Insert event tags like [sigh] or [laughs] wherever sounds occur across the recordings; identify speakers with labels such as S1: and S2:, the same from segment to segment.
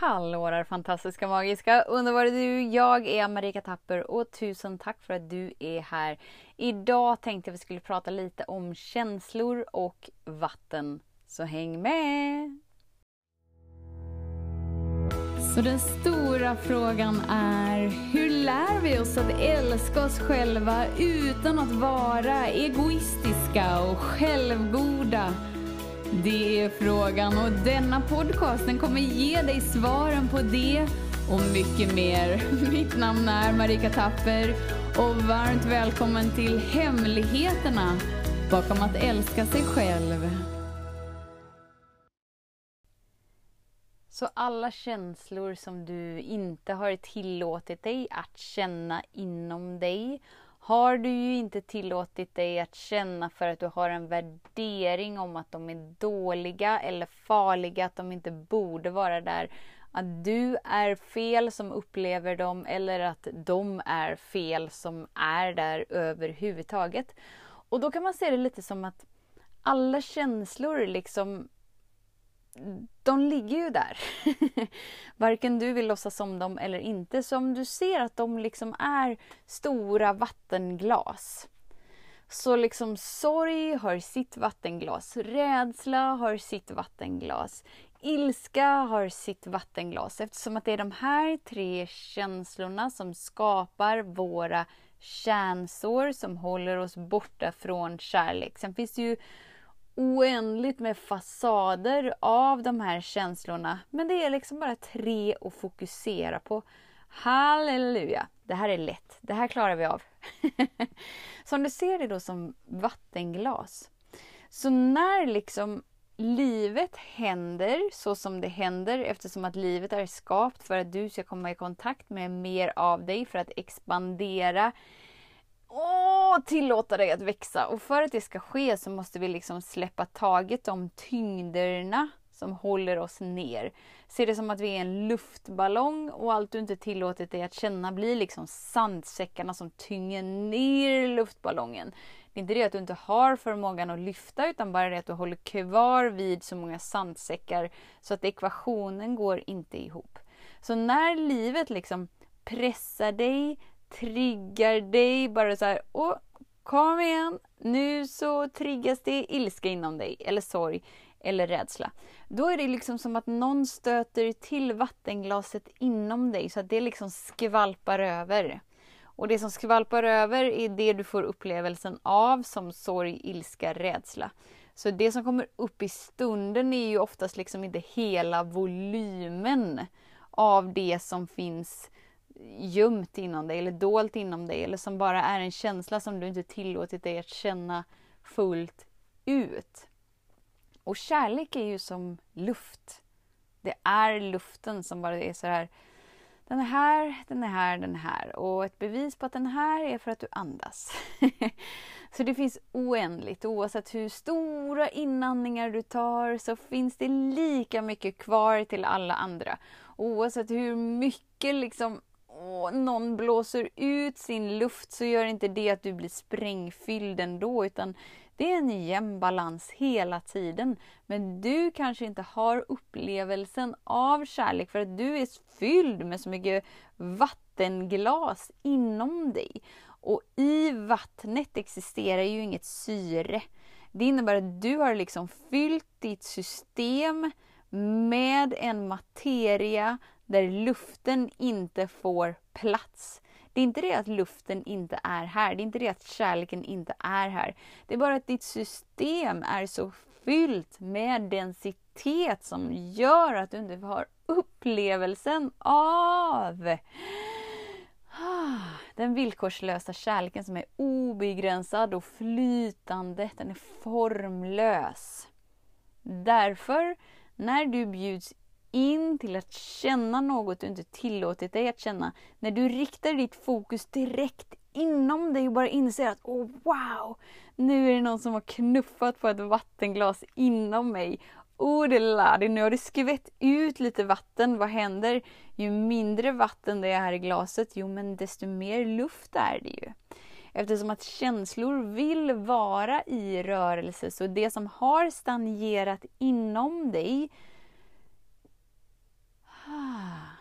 S1: Hallå där fantastiska, magiska, underbara du! Jag är Marika Tapper och tusen tack för att du är här. Idag tänkte jag att vi skulle prata lite om känslor och vatten, så häng med! Så den stora frågan är, hur lär vi oss att älska oss själva utan att vara egoistiska och självgoda? Det är frågan och denna podcast den kommer ge dig svaren på det och mycket mer. [laughs] Mitt namn är Marika Tapper och varmt välkommen till Hemligheterna bakom att älska sig själv. Så alla känslor som du inte har tillåtit dig att känna inom dig har du ju inte tillåtit dig att känna för att du har en värdering om att de är dåliga eller farliga, att de inte borde vara där. Att du är fel som upplever dem eller att de är fel som är där överhuvudtaget. Och då kan man se det lite som att alla känslor liksom de ligger ju där. [laughs] Varken du vill låtsas om dem eller inte. Så om du ser att de liksom är stora vattenglas. Så liksom sorg har sitt vattenglas, rädsla har sitt vattenglas, ilska har sitt vattenglas eftersom att det är de här tre känslorna som skapar våra kärnsår som håller oss borta från kärlek. Sen finns det ju oändligt med fasader av de här känslorna. Men det är liksom bara tre att fokusera på. Halleluja! Det här är lätt. Det här klarar vi av. [laughs] så om du ser det då som vattenglas. Så när liksom livet händer så som det händer eftersom att livet är skapt för att du ska komma i kontakt med mer av dig för att expandera Åh, tillåta dig att växa. Och för att det ska ske så måste vi liksom släppa taget om tyngderna som håller oss ner. Se det som att vi är en luftballong och allt du inte tillåtit dig att känna blir liksom sandsäckarna som tynger ner luftballongen. Det är inte det att du inte har förmågan att lyfta utan bara det att du håller kvar vid så många sandsäckar så att ekvationen går inte ihop. Så när livet liksom pressar dig, triggar dig, bara så här, åh, kom igen, nu så triggas det ilska inom dig, eller sorg, eller rädsla. Då är det liksom som att någon stöter till vattenglaset inom dig så att det liksom skvalpar över. Och det som skvalpar över är det du får upplevelsen av som sorg, ilska, rädsla. Så det som kommer upp i stunden är ju oftast liksom inte hela volymen av det som finns gömt inom dig eller dolt inom dig eller som bara är en känsla som du inte tillåtit dig att känna fullt ut. Och kärlek är ju som luft. Det är luften som bara är så här. Den är här, den är här, den är här. Och ett bevis på att den är här är för att du andas. [laughs] så det finns oändligt. Oavsett hur stora inandningar du tar så finns det lika mycket kvar till alla andra. Oavsett hur mycket liksom åh, någon blåser ut sin luft så gör inte det att du blir sprängfylld ändå utan det är en jämn balans hela tiden. Men du kanske inte har upplevelsen av kärlek för att du är fylld med så mycket vattenglas inom dig. Och i vattnet existerar ju inget syre. Det innebär att du har liksom fyllt ditt system med en materia där luften inte får plats. Det är inte det att luften inte är här, det är inte det att kärleken inte är här. Det är bara att ditt system är så fyllt med densitet som gör att du inte har upplevelsen av den villkorslösa kärleken som är obegränsad och flytande. Den är formlös. Därför, när du bjuds in till att känna något du inte tillåtit dig att känna. När du riktar ditt fokus direkt inom dig och bara inser att oh, wow, nu är det någon som har knuffat på ett vattenglas inom mig. Oh, det lär nu har det skvätt ut lite vatten. Vad händer? Ju mindre vatten det är här i glaset, jo men desto mer luft är det ju. Eftersom att känslor vill vara i rörelse, så det som har stagnerat inom dig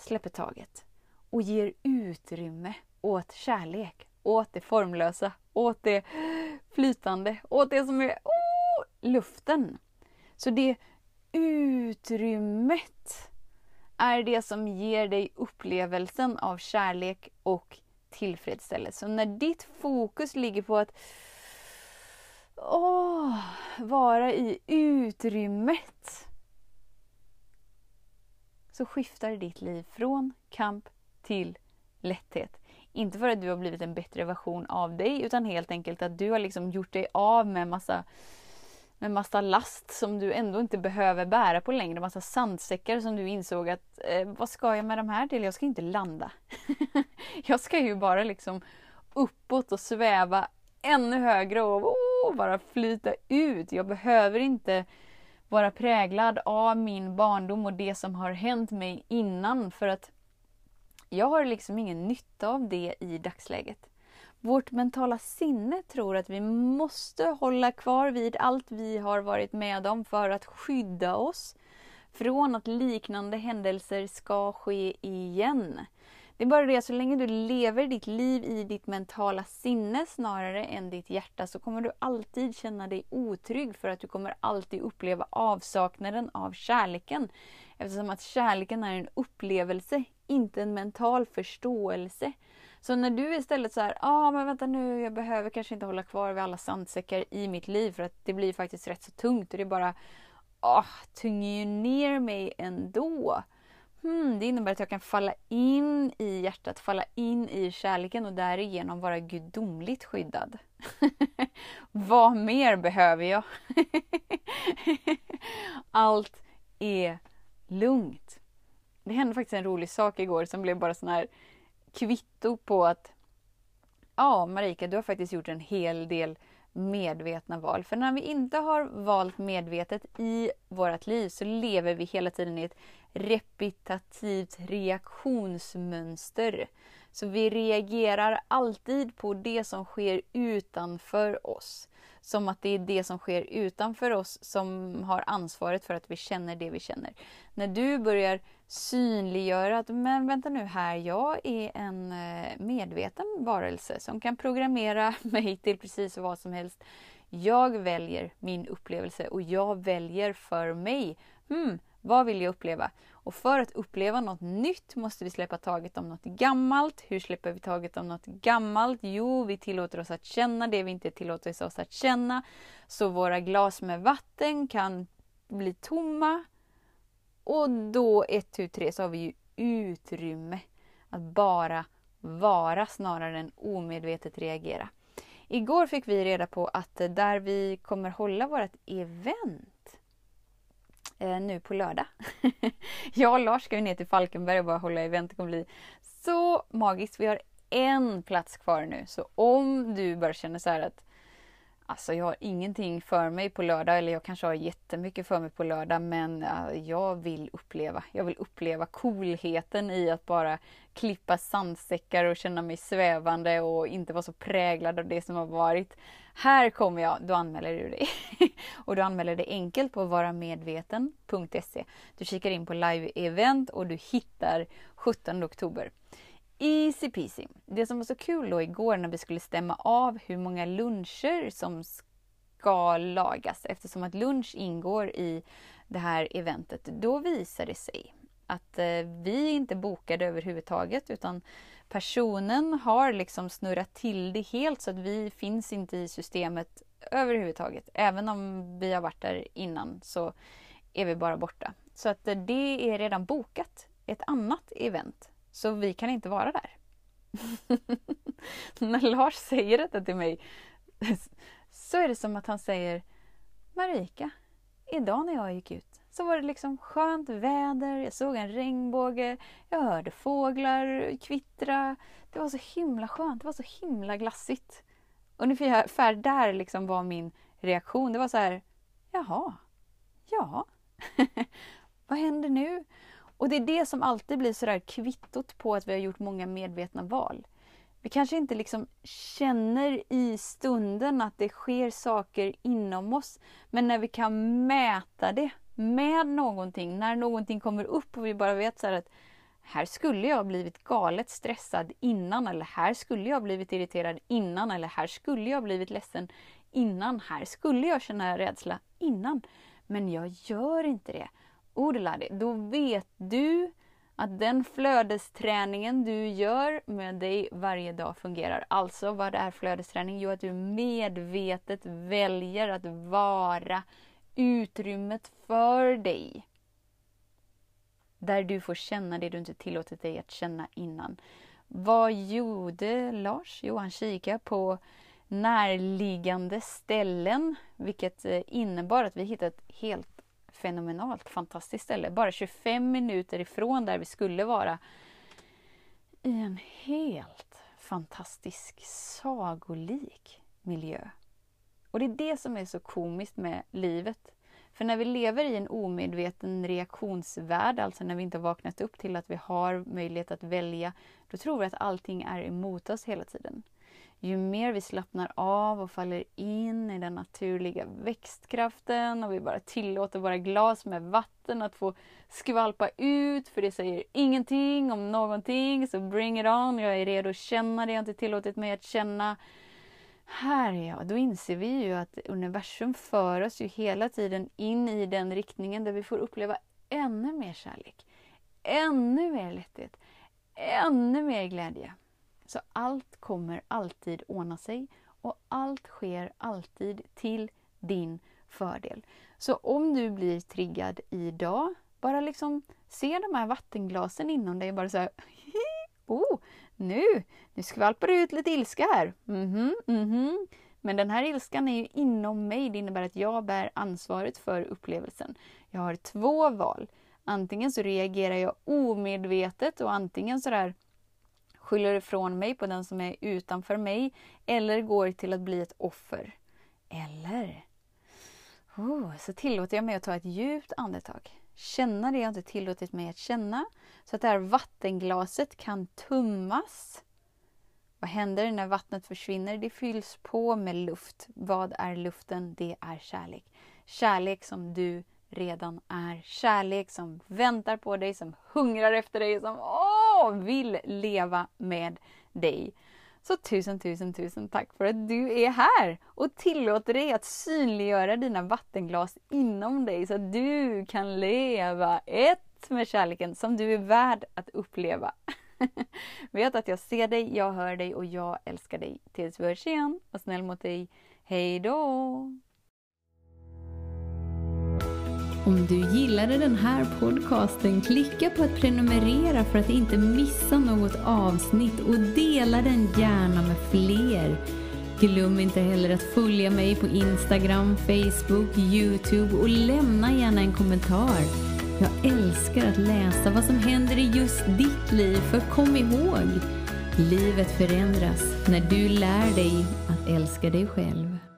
S1: släpper taget och ger utrymme åt kärlek, åt det formlösa, åt det flytande, åt det som är oh, luften. Så det utrymmet är det som ger dig upplevelsen av kärlek och tillfredsställelse. Så när ditt fokus ligger på att åh, vara i utrymmet så skiftar ditt liv från kamp till lätthet. Inte för att du har blivit en bättre version av dig utan helt enkelt att du har liksom gjort dig av med massa med massa last som du ändå inte behöver bära på längre. Massa sandsäckar som du insåg att eh, vad ska jag med de här till? Jag ska inte landa. [laughs] jag ska ju bara liksom uppåt och sväva ännu högre och oh, bara flyta ut. Jag behöver inte vara präglad av min barndom och det som har hänt mig innan för att jag har liksom ingen nytta av det i dagsläget. Vårt mentala sinne tror att vi måste hålla kvar vid allt vi har varit med om för att skydda oss från att liknande händelser ska ske igen. Det är bara det, att så länge du lever ditt liv i ditt mentala sinne snarare än ditt hjärta så kommer du alltid känna dig otrygg för att du kommer alltid uppleva avsaknaden av kärleken. Eftersom att kärleken är en upplevelse, inte en mental förståelse. Så när du istället så ja ah, men vänta nu, jag behöver kanske inte hålla kvar vid alla sandsäckar i mitt liv för att det blir faktiskt rätt så tungt och det bara ah, tynger ju ner mig ändå. Hmm, det innebär att jag kan falla in i hjärtat, falla in i kärleken och därigenom vara gudomligt skyddad. [laughs] Vad mer behöver jag? [laughs] Allt är lugnt. Det hände faktiskt en rolig sak igår som blev bara sån här kvitto på att ja, Marika, du har faktiskt gjort en hel del medvetna val. För när vi inte har valt medvetet i vårt liv så lever vi hela tiden i ett repetitivt reaktionsmönster. Så vi reagerar alltid på det som sker utanför oss. Som att det är det som sker utanför oss som har ansvaret för att vi känner det vi känner. När du börjar synliggöra att men vänta nu här, jag är en eh, medveten varelse som kan programmera [laughs] mig till precis vad som helst. Jag väljer min upplevelse och jag väljer för mig. Hmm, vad vill jag uppleva? Och för att uppleva något nytt måste vi släppa taget om något gammalt. Hur släpper vi taget om något gammalt? Jo, vi tillåter oss att känna det vi inte tillåter oss att känna. Så våra glas med vatten kan bli tomma. Och då, ett, tu, tre, så har vi ju utrymme att bara vara snarare än omedvetet reagera. Igår fick vi reda på att där vi kommer hålla vårt event eh, nu på lördag. [laughs] jag och Lars ska ju ner till Falkenberg och bara hålla event. Det kommer bli så magiskt. Vi har en plats kvar nu. Så om du bara känner så här att Alltså jag har ingenting för mig på lördag, eller jag kanske har jättemycket för mig på lördag, men eh, jag vill uppleva. Jag vill uppleva coolheten i att bara klippa sandsäckar och känna mig svävande och inte vara så präglad av det som har varit. Här kommer jag, då anmäler du dig. [laughs] och du anmäler dig enkelt på varamedveten.se. Du kikar in på live-event och du hittar 17 oktober. Easy peasy. Det som var så kul då igår när vi skulle stämma av hur många luncher som ska lagas eftersom att lunch ingår i det här eventet. Då visar det sig att eh, vi inte bokade överhuvudtaget utan personen har liksom snurrat till det helt så att vi finns inte i systemet överhuvudtaget. Även om vi har varit där innan så är vi bara borta. Så att eh, det är redan bokat, ett annat event. Så vi kan inte vara där. [laughs] när Lars säger detta till mig så är det som att han säger Marika, idag när jag gick ut så var det liksom skönt väder, jag såg en regnbåge, jag hörde fåglar kvittra. Det var så himla skönt, det var så himla glassigt. Ungefär där liksom var min reaktion. Det var så här, jaha, ja, [laughs] vad händer nu? Och det är det som alltid blir sådär kvittot på att vi har gjort många medvetna val. Vi kanske inte liksom känner i stunden att det sker saker inom oss, men när vi kan mäta det med någonting, när någonting kommer upp och vi bara vet så att här skulle jag ha blivit galet stressad innan eller här skulle jag ha blivit irriterad innan eller här skulle jag ha blivit ledsen innan. Här skulle jag känna rädsla innan. Men jag gör inte det. Odlade, då vet du att den flödesträningen du gör med dig varje dag fungerar. Alltså, vad är flödesträning? Jo, att du medvetet väljer att vara utrymmet för dig. Där du får känna det du inte tillåtit dig att känna innan. Vad gjorde Lars? Jo, han kikade på närliggande ställen, vilket eh, innebar att vi hittade ett helt fenomenalt fantastiskt ställe. Bara 25 minuter ifrån där vi skulle vara i en helt fantastisk sagolik miljö. Och det är det som är så komiskt med livet. För när vi lever i en omedveten reaktionsvärld, alltså när vi inte har vaknat upp till att vi har möjlighet att välja, då tror vi att allting är emot oss hela tiden. Ju mer vi slappnar av och faller in i den naturliga växtkraften och vi bara tillåter våra glas med vatten att få skvalpa ut för det säger ingenting om någonting, så bring it on, jag är redo att känna det jag inte tillåtit mig att känna här är jag. Då inser vi ju att universum för oss ju hela tiden in i den riktningen där vi får uppleva ännu mer kärlek, ännu mer lätthet, ännu mer glädje. Så allt kommer alltid ordna sig och allt sker alltid till din fördel. Så om du blir triggad idag, bara liksom se de här vattenglasen inom dig bara så här, [laughs] oh, nu, nu skvalpar det ut lite ilska här. Mhm, mhm. Men den här ilskan är ju inom mig. Det innebär att jag bär ansvaret för upplevelsen. Jag har två val. Antingen så reagerar jag omedvetet och antingen sådär skyller ifrån mig på den som är utanför mig eller går till att bli ett offer. Eller oh, så tillåter jag mig att ta ett djupt andetag. Känna det jag inte tillåtit mig att känna så att det här vattenglaset kan tummas. Vad händer när vattnet försvinner? Det fylls på med luft. Vad är luften? Det är kärlek. Kärlek som du redan är. Kärlek som väntar på dig, som hungrar efter dig, som åh, vill leva med dig. Så tusen, tusen, tusen tack för att du är här och tillåter dig att synliggöra dina vattenglas inom dig så att du kan leva ett med kärleken som du är värd att uppleva. [laughs] Vet att jag ser dig, jag hör dig och jag älskar dig. Tills vi hörs igen. Var snäll mot dig. Hej då!
S2: Om du gillade den här podcasten, klicka på att prenumerera för att inte missa något avsnitt och dela den gärna med fler. Glöm inte heller att följa mig på Instagram, Facebook, Youtube och lämna gärna en kommentar. Jag älskar att läsa vad som händer i just ditt liv, för kom ihåg, livet förändras när du lär dig att älska dig själv.